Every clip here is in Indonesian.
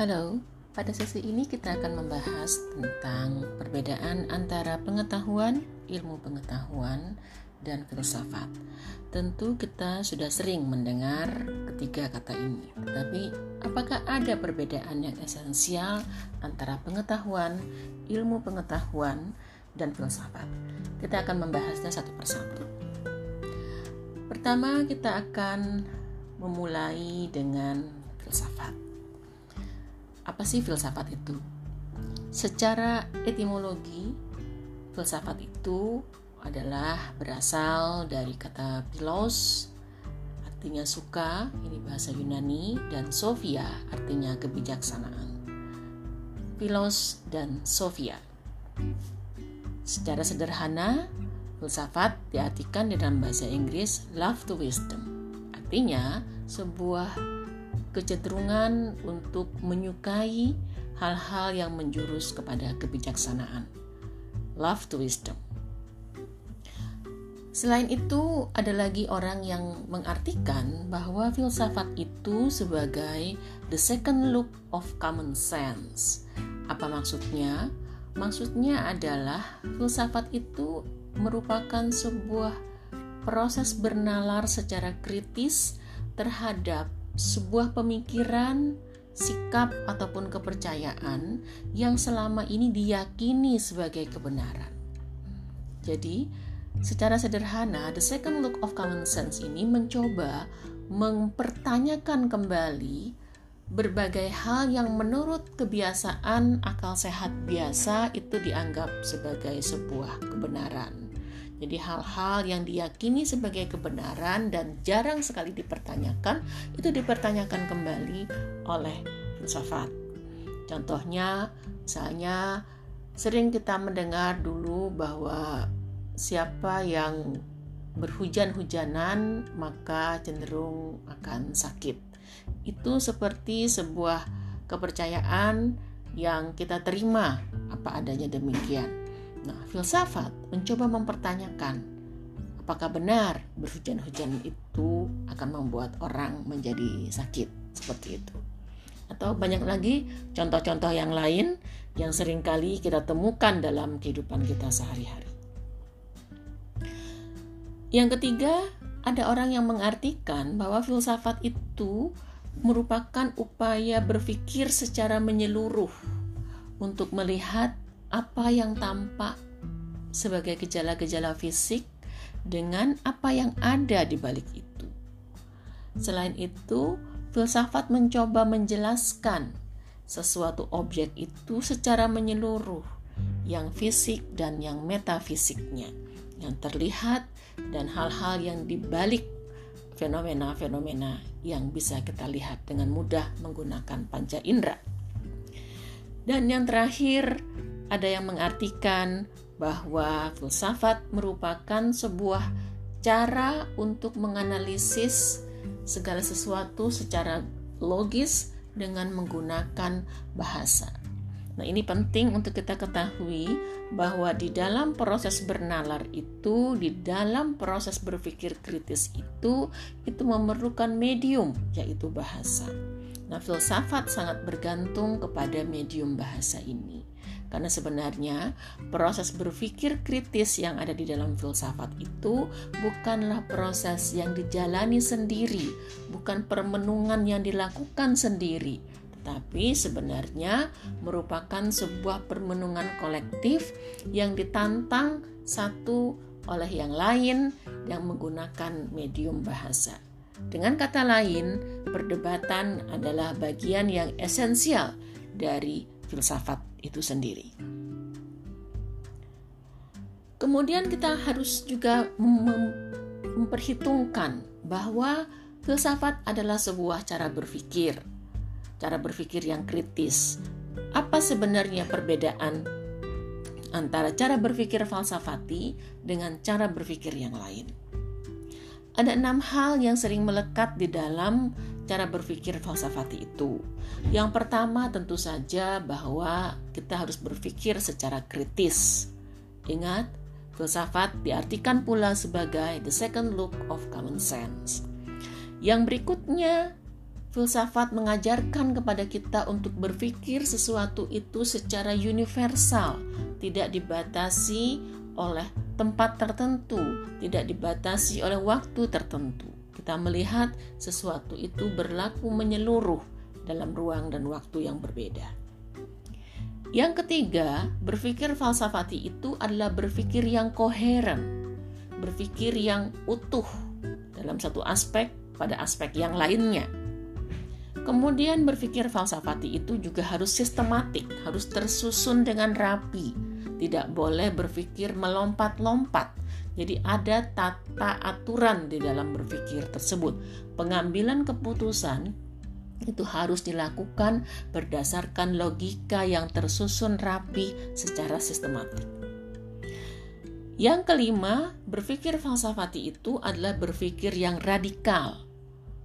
Halo, pada sesi ini kita akan membahas tentang perbedaan antara pengetahuan, ilmu pengetahuan, dan filsafat. Tentu kita sudah sering mendengar ketiga kata ini, tapi apakah ada perbedaan yang esensial antara pengetahuan, ilmu pengetahuan, dan filsafat? Kita akan membahasnya satu persatu. Pertama, kita akan memulai dengan filsafat. Apa sih filsafat itu? Secara etimologi, filsafat itu adalah berasal dari kata philos artinya suka, ini bahasa Yunani, dan Sophia artinya kebijaksanaan. Philos dan Sophia. Secara sederhana, filsafat diartikan dalam bahasa Inggris love to wisdom. Artinya, sebuah kecenderungan untuk menyukai hal-hal yang menjurus kepada kebijaksanaan. Love to wisdom. Selain itu, ada lagi orang yang mengartikan bahwa filsafat itu sebagai the second look of common sense. Apa maksudnya? Maksudnya adalah filsafat itu merupakan sebuah proses bernalar secara kritis terhadap sebuah pemikiran, sikap, ataupun kepercayaan yang selama ini diyakini sebagai kebenaran. Jadi, secara sederhana, the second look of common sense ini mencoba mempertanyakan kembali berbagai hal yang menurut kebiasaan akal sehat biasa itu dianggap sebagai sebuah kebenaran. Jadi hal-hal yang diyakini sebagai kebenaran dan jarang sekali dipertanyakan itu dipertanyakan kembali oleh filsafat. Contohnya, misalnya sering kita mendengar dulu bahwa siapa yang berhujan-hujanan maka cenderung akan sakit. Itu seperti sebuah kepercayaan yang kita terima apa adanya demikian. Nah, filsafat mencoba mempertanyakan apakah benar berhujan-hujan itu akan membuat orang menjadi sakit seperti itu. Atau banyak lagi contoh-contoh yang lain yang sering kali kita temukan dalam kehidupan kita sehari-hari. Yang ketiga, ada orang yang mengartikan bahwa filsafat itu merupakan upaya berpikir secara menyeluruh untuk melihat apa yang tampak sebagai gejala-gejala fisik dengan apa yang ada di balik itu. Selain itu, filsafat mencoba menjelaskan sesuatu objek itu secara menyeluruh, yang fisik dan yang metafisiknya, yang terlihat dan hal-hal yang dibalik fenomena-fenomena yang bisa kita lihat dengan mudah menggunakan panca indera. Dan yang terakhir, ada yang mengartikan bahwa filsafat merupakan sebuah cara untuk menganalisis segala sesuatu secara logis dengan menggunakan bahasa. Nah, ini penting untuk kita ketahui bahwa di dalam proses bernalar itu, di dalam proses berpikir kritis itu, itu memerlukan medium, yaitu bahasa. Nah, filsafat sangat bergantung kepada medium bahasa ini. Karena sebenarnya proses berpikir kritis yang ada di dalam filsafat itu bukanlah proses yang dijalani sendiri, bukan permenungan yang dilakukan sendiri, tetapi sebenarnya merupakan sebuah permenungan kolektif yang ditantang satu oleh yang lain yang menggunakan medium bahasa. Dengan kata lain, perdebatan adalah bagian yang esensial dari filsafat itu sendiri. Kemudian kita harus juga mem memperhitungkan bahwa filsafat adalah sebuah cara berpikir, cara berpikir yang kritis. Apa sebenarnya perbedaan antara cara berpikir falsafati dengan cara berpikir yang lain? Ada enam hal yang sering melekat di dalam cara berpikir falsafati itu. Yang pertama tentu saja bahwa kita harus berpikir secara kritis. Ingat, filsafat diartikan pula sebagai the second look of common sense. Yang berikutnya filsafat mengajarkan kepada kita untuk berpikir sesuatu itu secara universal, tidak dibatasi oleh tempat tertentu, tidak dibatasi oleh waktu tertentu. Kita melihat sesuatu itu berlaku menyeluruh dalam ruang dan waktu yang berbeda. Yang ketiga, berpikir falsafati itu adalah berpikir yang koheren, berpikir yang utuh dalam satu aspek pada aspek yang lainnya. Kemudian berpikir falsafati itu juga harus sistematik, harus tersusun dengan rapi. Tidak boleh berpikir melompat-lompat. Jadi ada tata aturan di dalam berpikir tersebut. Pengambilan keputusan itu harus dilakukan berdasarkan logika yang tersusun rapi secara sistematik. Yang kelima, berpikir falsafati itu adalah berpikir yang radikal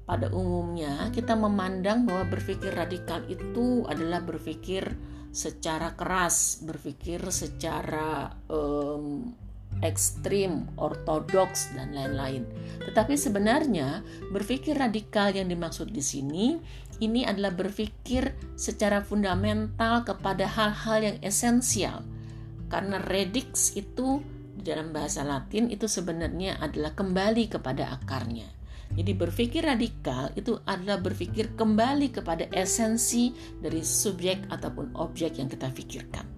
pada umumnya kita memandang bahwa berpikir radikal itu adalah berpikir secara keras, berpikir secara um, ekstrim, ortodoks dan lain-lain. Tetapi sebenarnya berpikir radikal yang dimaksud di sini ini adalah berpikir secara fundamental kepada hal-hal yang esensial. Karena redix itu di dalam bahasa Latin itu sebenarnya adalah kembali kepada akarnya. Jadi berpikir radikal itu adalah berpikir kembali kepada esensi dari subjek ataupun objek yang kita pikirkan.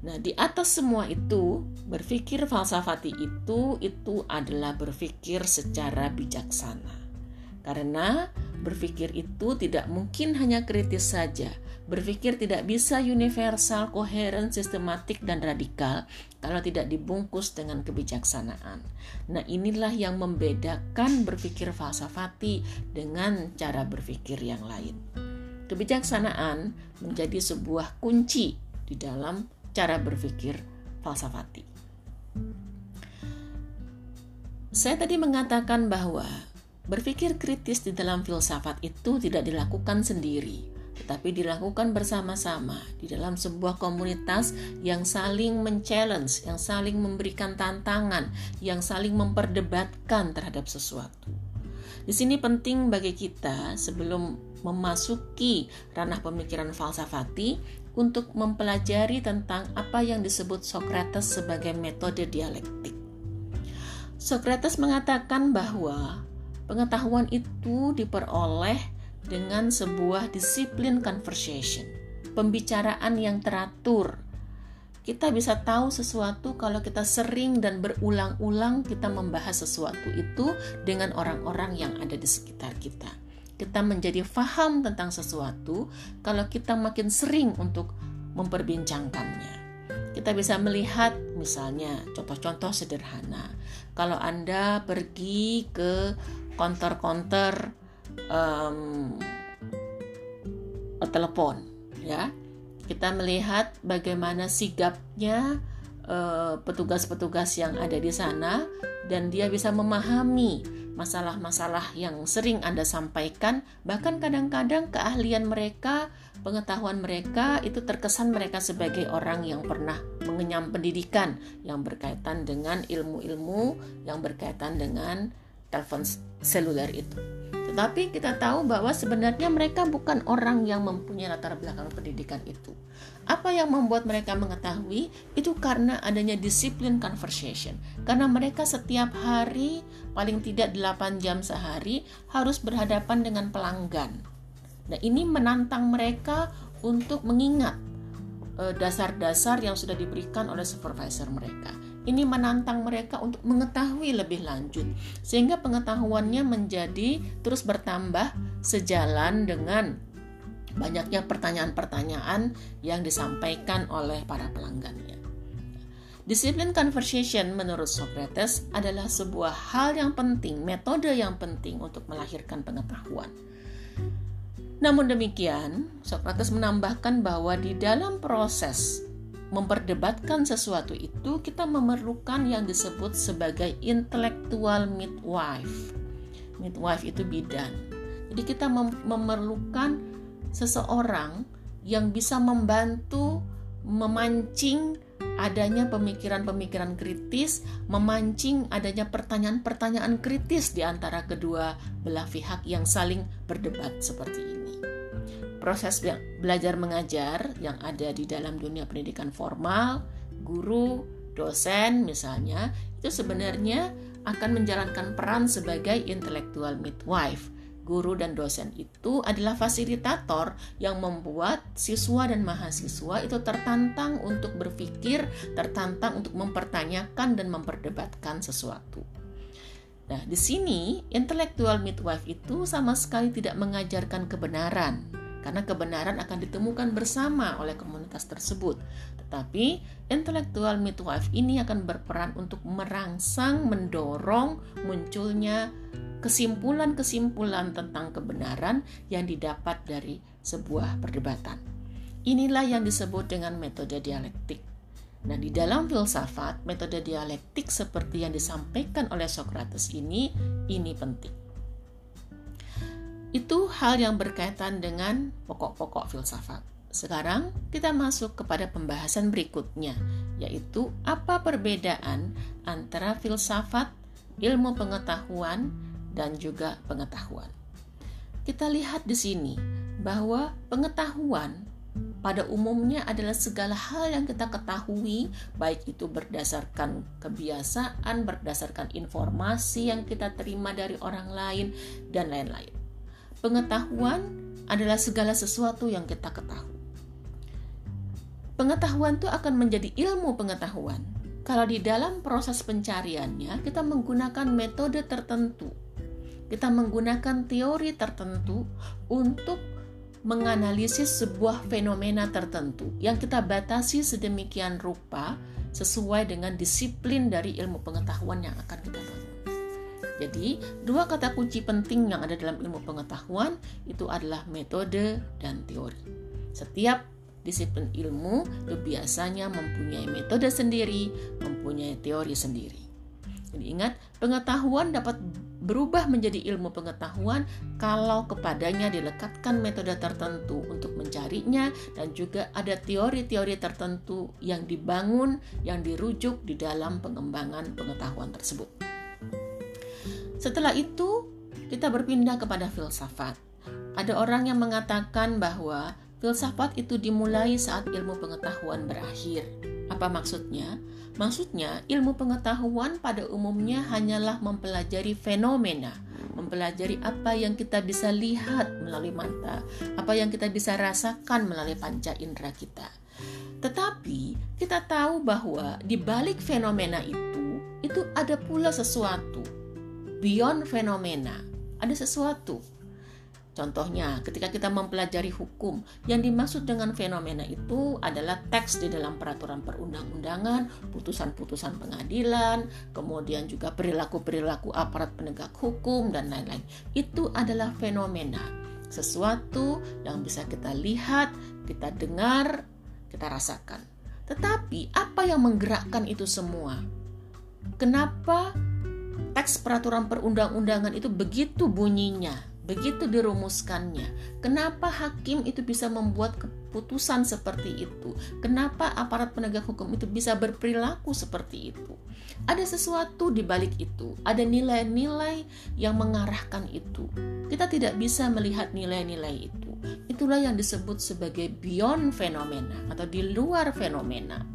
Nah, di atas semua itu, berpikir falsafati itu itu adalah berpikir secara bijaksana. Karena berpikir itu tidak mungkin hanya kritis saja, Berpikir tidak bisa universal, koheren, sistematik, dan radikal kalau tidak dibungkus dengan kebijaksanaan. Nah, inilah yang membedakan berpikir falsafati dengan cara berpikir yang lain. Kebijaksanaan menjadi sebuah kunci di dalam cara berpikir falsafati. Saya tadi mengatakan bahwa berpikir kritis di dalam filsafat itu tidak dilakukan sendiri, tetapi dilakukan bersama-sama di dalam sebuah komunitas yang saling men-challenge, yang saling memberikan tantangan, yang saling memperdebatkan terhadap sesuatu. Di sini penting bagi kita sebelum memasuki ranah pemikiran falsafati untuk mempelajari tentang apa yang disebut Socrates sebagai metode dialektik. Socrates mengatakan bahwa pengetahuan itu diperoleh dengan sebuah disiplin conversation, pembicaraan yang teratur. Kita bisa tahu sesuatu kalau kita sering dan berulang-ulang kita membahas sesuatu itu dengan orang-orang yang ada di sekitar kita. Kita menjadi faham tentang sesuatu kalau kita makin sering untuk memperbincangkannya. Kita bisa melihat misalnya contoh-contoh sederhana. Kalau Anda pergi ke konter-konter um, telepon ya kita melihat bagaimana sigapnya eh, petugas-petugas uh, yang ada di sana dan dia bisa memahami masalah-masalah yang sering Anda sampaikan bahkan kadang-kadang keahlian mereka pengetahuan mereka itu terkesan mereka sebagai orang yang pernah mengenyam pendidikan yang berkaitan dengan ilmu-ilmu yang berkaitan dengan telepon seluler itu. Tetapi kita tahu bahwa sebenarnya mereka bukan orang yang mempunyai latar belakang pendidikan itu. Apa yang membuat mereka mengetahui itu karena adanya disiplin conversation. Karena mereka setiap hari paling tidak 8 jam sehari harus berhadapan dengan pelanggan. Nah, ini menantang mereka untuk mengingat eh, dasar-dasar yang sudah diberikan oleh supervisor mereka. Ini menantang mereka untuk mengetahui lebih lanjut, sehingga pengetahuannya menjadi terus bertambah sejalan dengan banyaknya pertanyaan-pertanyaan yang disampaikan oleh para pelanggannya. Disiplin conversation menurut Socrates adalah sebuah hal yang penting, metode yang penting untuk melahirkan pengetahuan. Namun demikian, Socrates menambahkan bahwa di dalam proses memperdebatkan sesuatu itu kita memerlukan yang disebut sebagai intellectual midwife. Midwife itu bidan. Jadi kita mem memerlukan seseorang yang bisa membantu memancing adanya pemikiran-pemikiran kritis, memancing adanya pertanyaan-pertanyaan kritis di antara kedua belah pihak yang saling berdebat seperti ini. Proses belajar mengajar yang ada di dalam dunia pendidikan formal, guru, dosen misalnya, itu sebenarnya akan menjalankan peran sebagai intellectual midwife guru dan dosen itu adalah fasilitator yang membuat siswa dan mahasiswa itu tertantang untuk berpikir, tertantang untuk mempertanyakan dan memperdebatkan sesuatu. Nah, di sini intellectual midwife itu sama sekali tidak mengajarkan kebenaran, karena kebenaran akan ditemukan bersama oleh komunitas tersebut. Tetapi intellectual midwife ini akan berperan untuk merangsang, mendorong munculnya kesimpulan-kesimpulan tentang kebenaran yang didapat dari sebuah perdebatan. Inilah yang disebut dengan metode dialektik. Nah, di dalam filsafat, metode dialektik seperti yang disampaikan oleh Socrates ini, ini penting. Itu hal yang berkaitan dengan pokok-pokok filsafat. Sekarang kita masuk kepada pembahasan berikutnya, yaitu apa perbedaan antara filsafat, ilmu pengetahuan, dan juga pengetahuan. Kita lihat di sini bahwa pengetahuan pada umumnya adalah segala hal yang kita ketahui, baik itu berdasarkan kebiasaan, berdasarkan informasi yang kita terima dari orang lain, dan lain-lain. Pengetahuan adalah segala sesuatu yang kita ketahui. Pengetahuan itu akan menjadi ilmu pengetahuan kalau di dalam proses pencariannya kita menggunakan metode tertentu kita menggunakan teori tertentu untuk menganalisis sebuah fenomena tertentu yang kita batasi sedemikian rupa sesuai dengan disiplin dari ilmu pengetahuan yang akan kita bangun. Jadi, dua kata kunci penting yang ada dalam ilmu pengetahuan itu adalah metode dan teori. Setiap disiplin ilmu itu biasanya mempunyai metode sendiri, mempunyai teori sendiri. Jadi ingat, pengetahuan dapat berubah menjadi ilmu pengetahuan kalau kepadanya dilekatkan metode tertentu untuk mencarinya dan juga ada teori-teori tertentu yang dibangun, yang dirujuk di dalam pengembangan pengetahuan tersebut. Setelah itu, kita berpindah kepada filsafat. Ada orang yang mengatakan bahwa filsafat itu dimulai saat ilmu pengetahuan berakhir. Apa maksudnya? Maksudnya, ilmu pengetahuan pada umumnya hanyalah mempelajari fenomena, mempelajari apa yang kita bisa lihat melalui mata, apa yang kita bisa rasakan melalui panca indera kita. Tetapi kita tahu bahwa di balik fenomena itu, itu ada pula sesuatu beyond fenomena. Ada sesuatu Contohnya, ketika kita mempelajari hukum, yang dimaksud dengan fenomena itu adalah teks di dalam peraturan perundang-undangan, putusan-putusan pengadilan, kemudian juga perilaku-perilaku aparat penegak hukum, dan lain-lain. Itu adalah fenomena, sesuatu yang bisa kita lihat, kita dengar, kita rasakan. Tetapi, apa yang menggerakkan itu semua? Kenapa teks peraturan perundang-undangan itu begitu bunyinya? Begitu dirumuskannya, kenapa hakim itu bisa membuat keputusan seperti itu? Kenapa aparat penegak hukum itu bisa berperilaku seperti itu? Ada sesuatu di balik itu, ada nilai-nilai yang mengarahkan itu. Kita tidak bisa melihat nilai-nilai itu. Itulah yang disebut sebagai beyond fenomena atau di luar fenomena.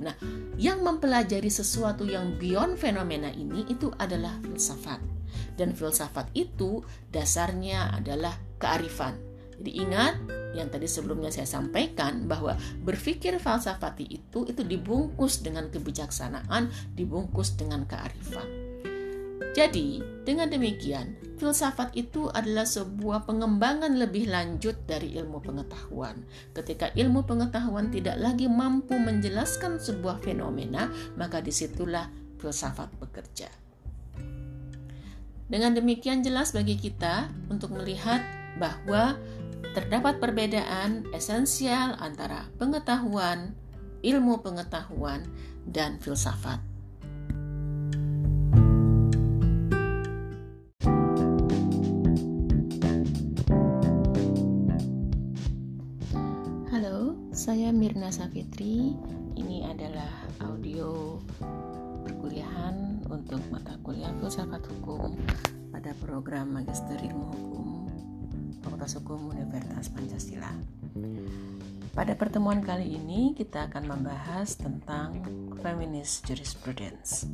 Nah, yang mempelajari sesuatu yang beyond fenomena ini itu adalah filsafat dan filsafat itu dasarnya adalah kearifan. Jadi ingat yang tadi sebelumnya saya sampaikan bahwa berpikir falsafati itu itu dibungkus dengan kebijaksanaan, dibungkus dengan kearifan. Jadi, dengan demikian, filsafat itu adalah sebuah pengembangan lebih lanjut dari ilmu pengetahuan. Ketika ilmu pengetahuan tidak lagi mampu menjelaskan sebuah fenomena, maka di situlah filsafat bekerja. Dengan demikian jelas bagi kita untuk melihat bahwa terdapat perbedaan esensial antara pengetahuan, ilmu pengetahuan, dan filsafat. Halo, saya Mirna Safitri ini adalah audio perkuliahan untuk mata kuliah filsafat hukum pada program Magister Ilmu Hukum Fakultas Hukum Universitas Pancasila. Pada pertemuan kali ini kita akan membahas tentang feminist jurisprudence.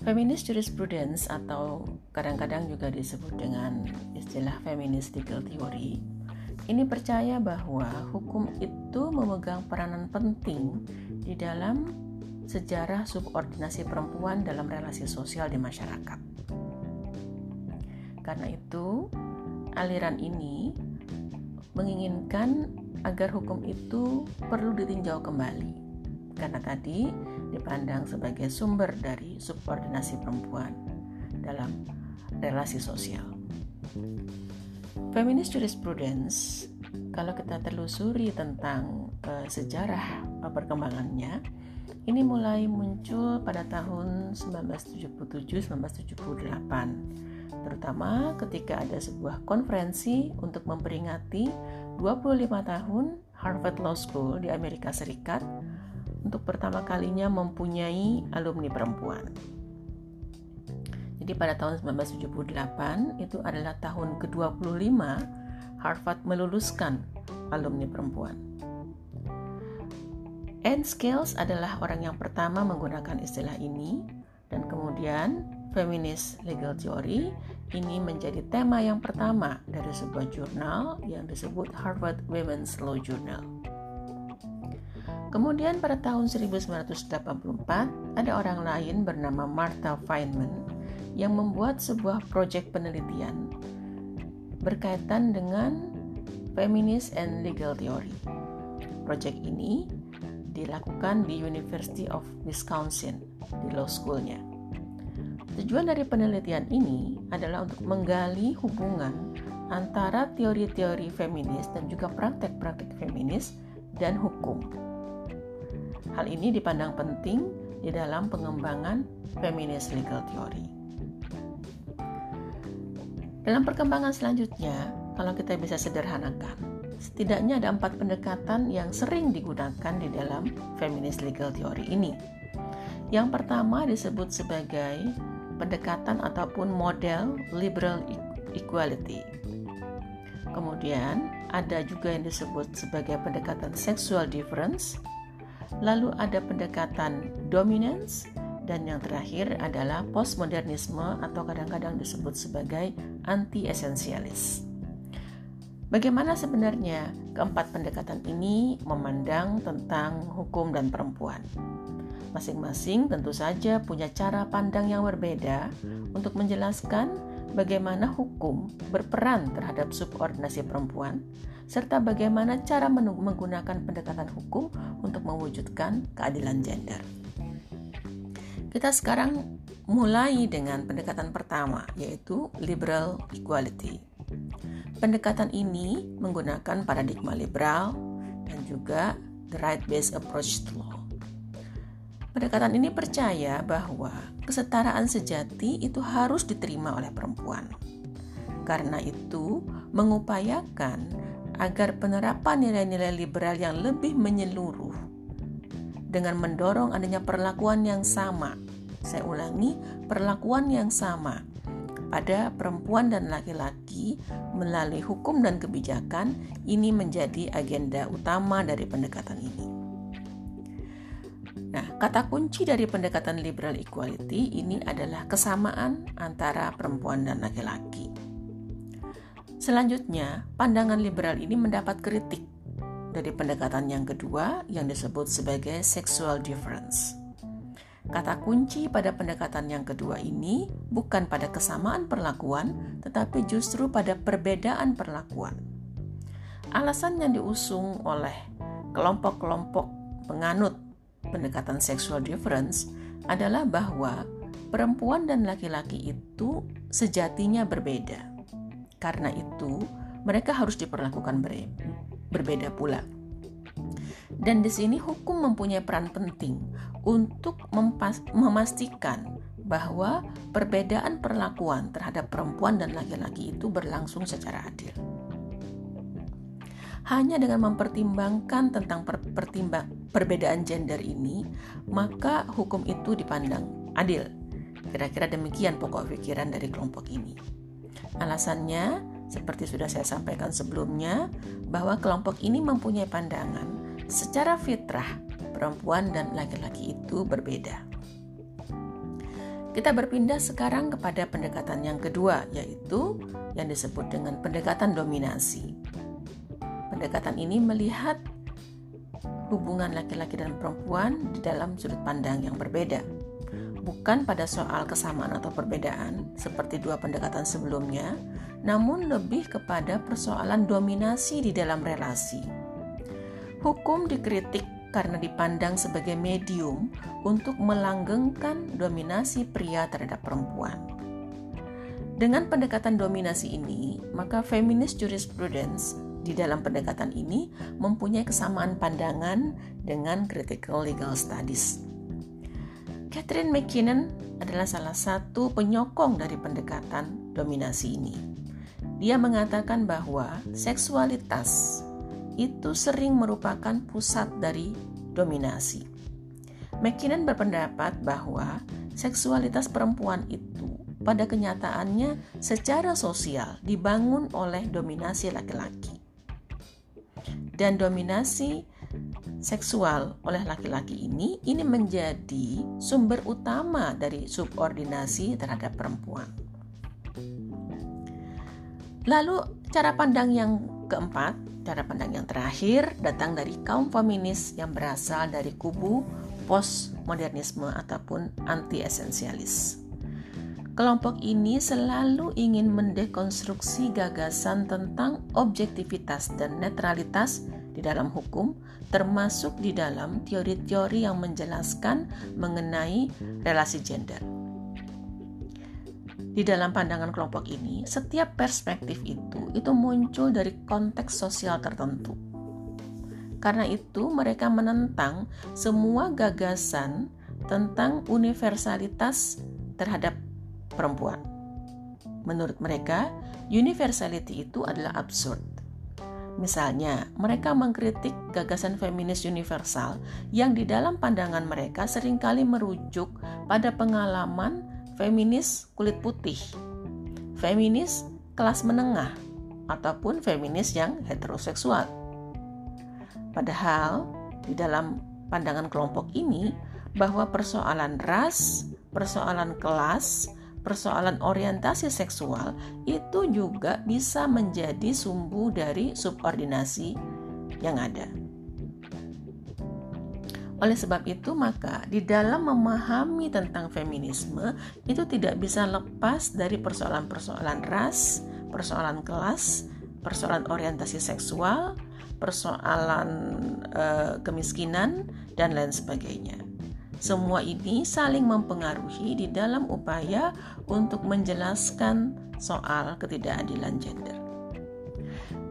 Feminist jurisprudence atau kadang-kadang juga disebut dengan istilah feminist legal theory ini percaya bahwa hukum itu memegang peranan penting di dalam sejarah subordinasi perempuan dalam relasi sosial di masyarakat. Karena itu, aliran ini menginginkan agar hukum itu perlu ditinjau kembali. Karena tadi dipandang sebagai sumber dari subordinasi perempuan dalam relasi sosial. Feminist jurisprudence, kalau kita telusuri tentang uh, sejarah uh, perkembangannya, ini mulai muncul pada tahun 1977-1978, terutama ketika ada sebuah konferensi untuk memperingati 25 tahun Harvard Law School di Amerika Serikat untuk pertama kalinya mempunyai alumni perempuan. Jadi pada tahun 1978 itu adalah tahun ke-25 Harvard meluluskan alumni perempuan. Anne Scales adalah orang yang pertama menggunakan istilah ini dan kemudian feminist legal theory ini menjadi tema yang pertama dari sebuah jurnal yang disebut Harvard Women's Law Journal. Kemudian pada tahun 1984 ada orang lain bernama Martha Feynman yang membuat sebuah proyek penelitian berkaitan dengan feminist and legal theory. Proyek ini dilakukan di University of Wisconsin di law schoolnya. Tujuan dari penelitian ini adalah untuk menggali hubungan antara teori-teori feminis dan juga praktek-praktek feminis dan hukum. Hal ini dipandang penting di dalam pengembangan feminist legal theory. Dalam perkembangan selanjutnya, kalau kita bisa sederhanakan, setidaknya ada empat pendekatan yang sering digunakan di dalam feminist legal theory ini. Yang pertama disebut sebagai pendekatan ataupun model liberal e-, equality. Kemudian ada juga yang disebut sebagai pendekatan sexual difference. Lalu ada pendekatan dominance dan yang terakhir adalah postmodernisme atau kadang-kadang disebut sebagai anti-esensialis. Bagaimana sebenarnya keempat pendekatan ini memandang tentang hukum dan perempuan? Masing-masing tentu saja punya cara pandang yang berbeda untuk menjelaskan bagaimana hukum berperan terhadap subordinasi perempuan, serta bagaimana cara menggunakan pendekatan hukum untuk mewujudkan keadilan gender. Kita sekarang mulai dengan pendekatan pertama, yaitu liberal equality. Pendekatan ini menggunakan paradigma liberal dan juga the right-based approach to law. Pendekatan ini percaya bahwa kesetaraan sejati itu harus diterima oleh perempuan. Karena itu, mengupayakan agar penerapan nilai-nilai liberal yang lebih menyeluruh dengan mendorong adanya perlakuan yang sama. Saya ulangi, perlakuan yang sama pada perempuan dan laki-laki melalui hukum dan kebijakan ini menjadi agenda utama dari pendekatan ini. Nah, kata kunci dari pendekatan liberal equality ini adalah kesamaan antara perempuan dan laki-laki. Selanjutnya, pandangan liberal ini mendapat kritik dari pendekatan yang kedua yang disebut sebagai sexual difference. Kata kunci pada pendekatan yang kedua ini bukan pada kesamaan perlakuan, tetapi justru pada perbedaan perlakuan. Alasan yang diusung oleh kelompok-kelompok penganut pendekatan sexual difference adalah bahwa perempuan dan laki-laki itu sejatinya berbeda. Karena itu, mereka harus diperlakukan berbeda pula. Dan di sini hukum mempunyai peran penting untuk memastikan bahwa perbedaan perlakuan terhadap perempuan dan laki-laki itu berlangsung secara adil. hanya dengan mempertimbangkan tentang per pertimbang perbedaan gender ini, maka hukum itu dipandang adil. Kira-kira demikian pokok pikiran dari kelompok ini. Alasannya, seperti sudah saya sampaikan sebelumnya, bahwa kelompok ini mempunyai pandangan secara fitrah perempuan dan laki-laki itu berbeda. Kita berpindah sekarang kepada pendekatan yang kedua, yaitu yang disebut dengan pendekatan dominasi. Pendekatan ini melihat hubungan laki-laki dan perempuan di dalam sudut pandang yang berbeda, bukan pada soal kesamaan atau perbedaan seperti dua pendekatan sebelumnya, namun lebih kepada persoalan dominasi di dalam relasi. Hukum dikritik karena dipandang sebagai medium untuk melanggengkan dominasi pria terhadap perempuan. Dengan pendekatan dominasi ini, maka feminis jurisprudence di dalam pendekatan ini mempunyai kesamaan pandangan dengan critical legal studies. Catherine McKinnon adalah salah satu penyokong dari pendekatan dominasi ini. Dia mengatakan bahwa seksualitas itu sering merupakan pusat dari dominasi. McKinnon berpendapat bahwa seksualitas perempuan itu pada kenyataannya secara sosial dibangun oleh dominasi laki-laki. Dan dominasi seksual oleh laki-laki ini ini menjadi sumber utama dari subordinasi terhadap perempuan. Lalu cara pandang yang keempat, cara pandang yang terakhir datang dari kaum feminis yang berasal dari kubu postmodernisme ataupun anti-esensialis. Kelompok ini selalu ingin mendekonstruksi gagasan tentang objektivitas dan netralitas di dalam hukum, termasuk di dalam teori-teori yang menjelaskan mengenai relasi gender. Di dalam pandangan kelompok ini, setiap perspektif itu itu muncul dari konteks sosial tertentu. Karena itu, mereka menentang semua gagasan tentang universalitas terhadap perempuan. Menurut mereka, universality itu adalah absurd. Misalnya, mereka mengkritik gagasan feminis universal yang di dalam pandangan mereka sering kali merujuk pada pengalaman feminis kulit putih, feminis kelas menengah, ataupun feminis yang heteroseksual. Padahal di dalam pandangan kelompok ini bahwa persoalan ras, persoalan kelas, persoalan orientasi seksual itu juga bisa menjadi sumbu dari subordinasi yang ada. Oleh sebab itu, maka di dalam memahami tentang feminisme itu tidak bisa lepas dari persoalan-persoalan ras, persoalan kelas, persoalan orientasi seksual, persoalan uh, kemiskinan, dan lain sebagainya. Semua ini saling mempengaruhi di dalam upaya untuk menjelaskan soal ketidakadilan gender.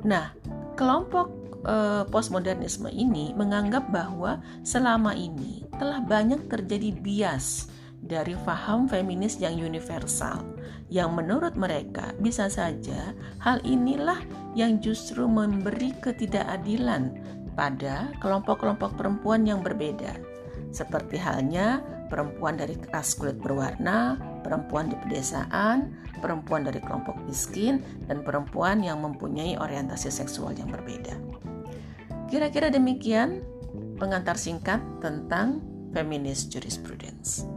Nah, kelompok uh, postmodernisme ini menganggap bahwa selama ini telah banyak terjadi bias dari faham feminis yang universal yang menurut mereka bisa saja hal inilah yang justru memberi ketidakadilan pada kelompok-kelompok perempuan yang berbeda seperti halnya perempuan dari ras kulit berwarna, perempuan di pedesaan, perempuan dari kelompok miskin, dan perempuan yang mempunyai orientasi seksual yang berbeda. Kira-kira demikian pengantar singkat tentang feminis jurisprudence.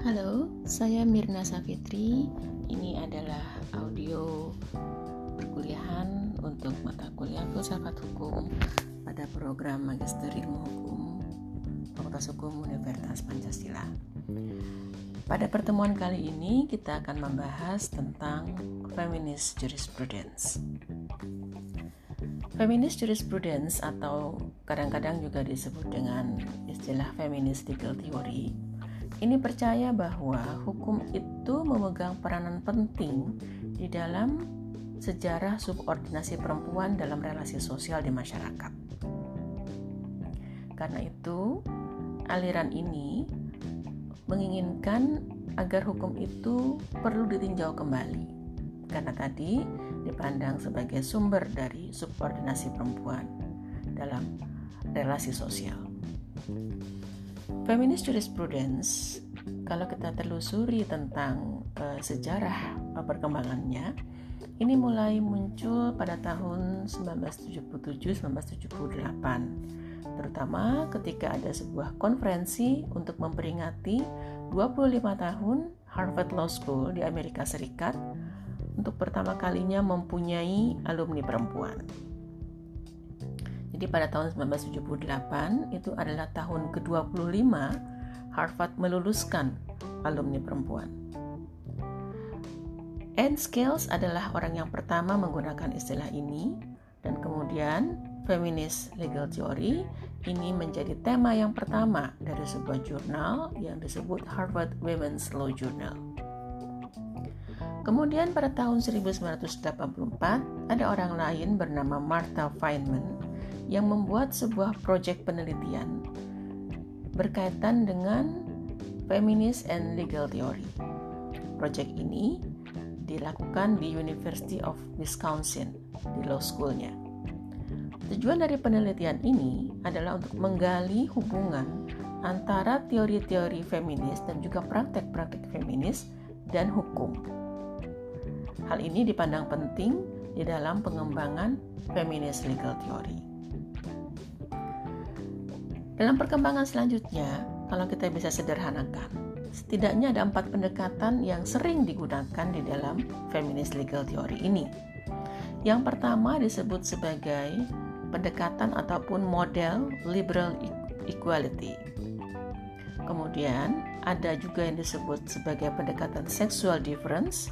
Halo, saya Mirna Safitri. Ini adalah audio perkuliahan untuk mata kuliah filsafat hukum pada program Magister Ilmu Hukum Fakultas Hukum Universitas Pancasila. Pada pertemuan kali ini kita akan membahas tentang feminist jurisprudence. Feminist jurisprudence atau kadang-kadang juga disebut dengan istilah feminist legal theory ini percaya bahwa hukum itu memegang peranan penting di dalam sejarah subordinasi perempuan dalam relasi sosial di masyarakat. Karena itu, aliran ini menginginkan agar hukum itu perlu ditinjau kembali karena tadi dipandang sebagai sumber dari subordinasi perempuan dalam relasi sosial. Feminist jurisprudence kalau kita telusuri tentang uh, sejarah perkembangannya ini mulai muncul pada tahun 1977-1978 terutama ketika ada sebuah konferensi untuk memperingati 25 tahun Harvard Law School di Amerika Serikat untuk pertama kalinya mempunyai alumni perempuan. Jadi pada tahun 1978 itu adalah tahun ke-25 Harvard meluluskan alumni perempuan. Anne Scales adalah orang yang pertama menggunakan istilah ini dan kemudian Feminist Legal Theory ini menjadi tema yang pertama dari sebuah jurnal yang disebut Harvard Women's Law Journal. Kemudian pada tahun 1984 ada orang lain bernama Martha Feynman yang membuat sebuah proyek penelitian berkaitan dengan Feminist and Legal Theory. Proyek ini dilakukan di University of Wisconsin di law schoolnya. Tujuan dari penelitian ini adalah untuk menggali hubungan antara teori-teori feminis dan juga praktek-praktek feminis dan hukum. Hal ini dipandang penting di dalam pengembangan feminist legal theory. Dalam perkembangan selanjutnya, kalau kita bisa sederhanakan, setidaknya ada empat pendekatan yang sering digunakan di dalam feminist legal theory ini. Yang pertama disebut sebagai pendekatan ataupun model liberal e- equality. Kemudian ada juga yang disebut sebagai pendekatan sexual difference,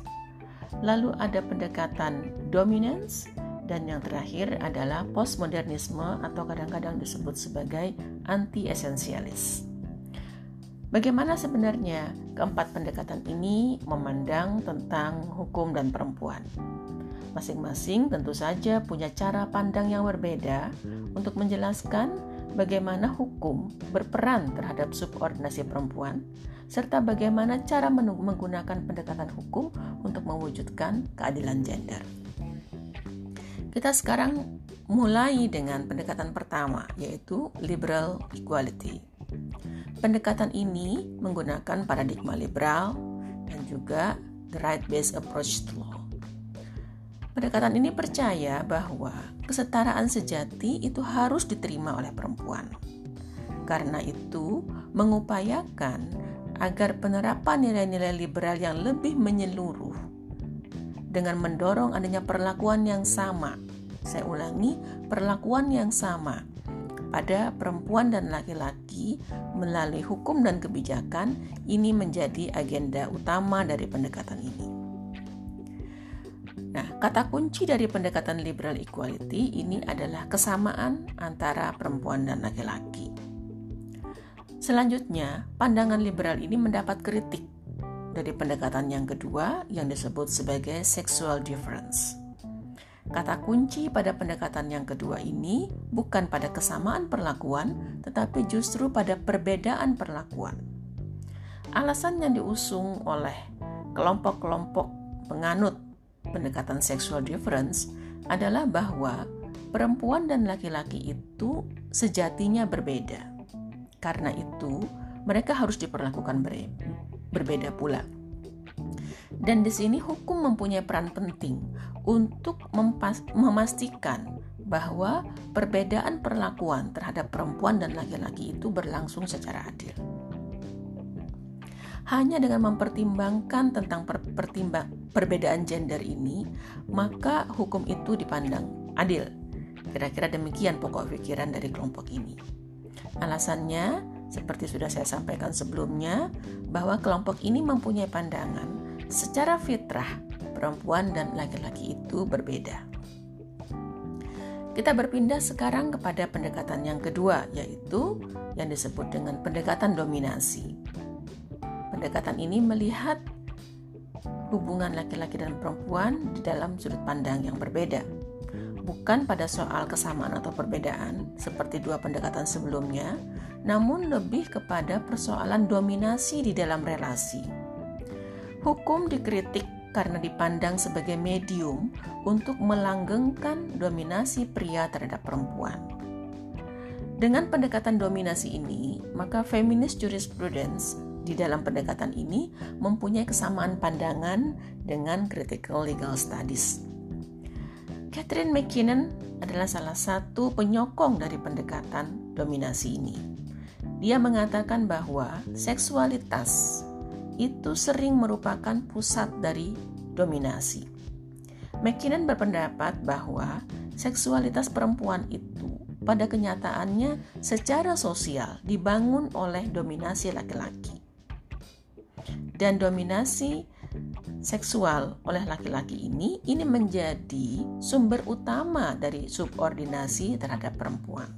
lalu ada pendekatan dominance, dan yang terakhir adalah postmodernisme atau kadang-kadang disebut sebagai anti-esensialis. Bagaimana sebenarnya keempat pendekatan ini memandang tentang hukum dan perempuan? Masing-masing tentu saja punya cara pandang yang berbeda untuk menjelaskan bagaimana hukum berperan terhadap subordinasi perempuan, serta bagaimana cara menggunakan pendekatan hukum untuk mewujudkan keadilan gender. Kita sekarang mulai dengan pendekatan pertama, yaitu liberal equality. Pendekatan ini menggunakan paradigma liberal dan juga the right-based approach to law. Pendekatan ini percaya bahwa kesetaraan sejati itu harus diterima oleh perempuan. Karena itu, mengupayakan agar penerapan nilai-nilai liberal yang lebih menyeluruh dengan mendorong adanya perlakuan yang sama. Saya ulangi, perlakuan yang sama pada perempuan dan laki-laki melalui hukum dan kebijakan ini menjadi agenda utama dari pendekatan ini. Nah, kata kunci dari pendekatan liberal equality ini adalah kesamaan antara perempuan dan laki-laki. Selanjutnya, pandangan liberal ini mendapat kritik dari pendekatan yang kedua yang disebut sebagai sexual difference. Kata kunci pada pendekatan yang kedua ini bukan pada kesamaan perlakuan, tetapi justru pada perbedaan perlakuan. Alasan yang diusung oleh kelompok-kelompok penganut pendekatan sexual difference adalah bahwa perempuan dan laki-laki itu sejatinya berbeda. Karena itu, mereka harus diperlakukan berbeda pula. Dan di sini hukum mempunyai peran penting untuk memastikan bahwa perbedaan perlakuan terhadap perempuan dan laki-laki itu berlangsung secara adil hanya dengan mempertimbangkan tentang per pertimbang perbedaan gender ini, maka hukum itu dipandang adil. Kira-kira demikian pokok pikiran dari kelompok ini. Alasannya, seperti sudah saya sampaikan sebelumnya, bahwa kelompok ini mempunyai pandangan secara fitrah perempuan dan laki-laki itu berbeda. Kita berpindah sekarang kepada pendekatan yang kedua, yaitu yang disebut dengan pendekatan dominasi. Pendekatan ini melihat hubungan laki-laki dan perempuan di dalam sudut pandang yang berbeda. bukan pada soal kesamaan atau perbedaan seperti dua pendekatan sebelumnya, namun lebih kepada persoalan dominasi di dalam relasi. Hukum dikritik karena dipandang sebagai medium untuk melanggengkan dominasi pria terhadap perempuan. Dengan pendekatan dominasi ini, maka feminist jurisprudence di dalam pendekatan ini mempunyai kesamaan pandangan dengan critical legal studies. Catherine McKinnon adalah salah satu penyokong dari pendekatan dominasi ini. Dia mengatakan bahwa seksualitas itu sering merupakan pusat dari dominasi. McKinnon berpendapat bahwa seksualitas perempuan itu pada kenyataannya secara sosial dibangun oleh dominasi laki-laki. Dan dominasi seksual oleh laki-laki ini ini menjadi sumber utama dari subordinasi terhadap perempuan.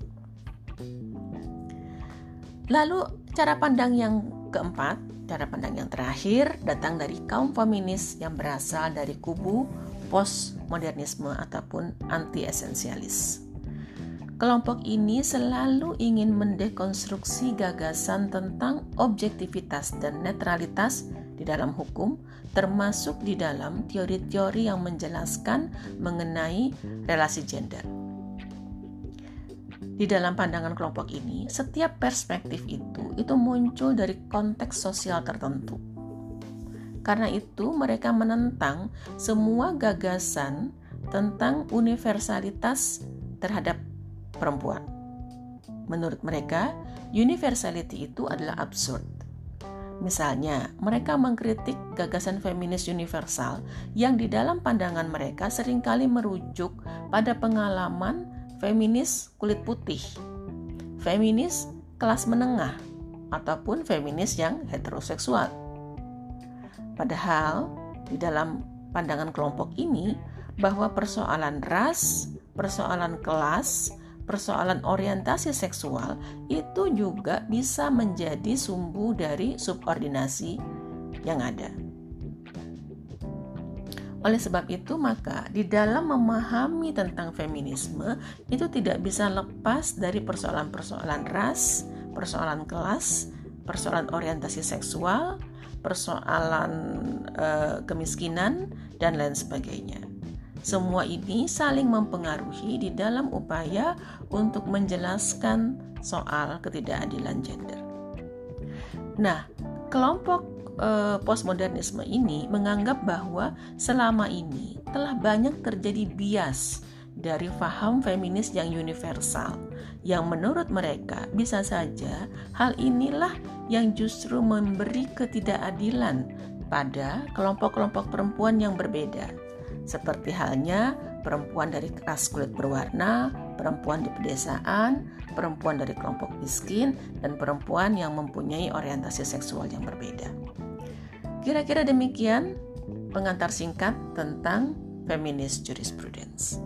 Lalu cara pandang yang keempat, cara pandang yang terakhir datang dari kaum feminis yang berasal dari kubu postmodernisme ataupun anti-esensialis. Kelompok ini selalu ingin mendekonstruksi gagasan tentang objektivitas dan netralitas di dalam hukum termasuk di dalam teori-teori yang menjelaskan mengenai relasi gender. Di dalam pandangan kelompok ini, setiap perspektif itu itu muncul dari konteks sosial tertentu. Karena itu, mereka menentang semua gagasan tentang universalitas terhadap perempuan. Menurut mereka, universality itu adalah absurd Misalnya, mereka mengkritik gagasan feminis universal yang di dalam pandangan mereka sering kali merujuk pada pengalaman feminis kulit putih, feminis kelas menengah, ataupun feminis yang heteroseksual. Padahal, di dalam pandangan kelompok ini, bahwa persoalan ras, persoalan kelas, persoalan orientasi seksual itu juga bisa menjadi sumbu dari subordinasi yang ada. Oleh sebab itu, maka di dalam memahami tentang feminisme itu tidak bisa lepas dari persoalan-persoalan ras, persoalan kelas, persoalan orientasi seksual, persoalan uh, kemiskinan, dan lain sebagainya. Semua ini saling mempengaruhi di dalam upaya untuk menjelaskan soal ketidakadilan gender. Nah, kelompok e, postmodernisme ini menganggap bahwa selama ini telah banyak terjadi bias dari faham feminis yang universal yang menurut mereka bisa saja hal inilah yang justru memberi ketidakadilan pada kelompok-kelompok perempuan yang berbeda seperti halnya perempuan dari ras kulit berwarna, perempuan di pedesaan, perempuan dari kelompok miskin, dan perempuan yang mempunyai orientasi seksual yang berbeda. Kira-kira demikian pengantar singkat tentang feminis jurisprudence.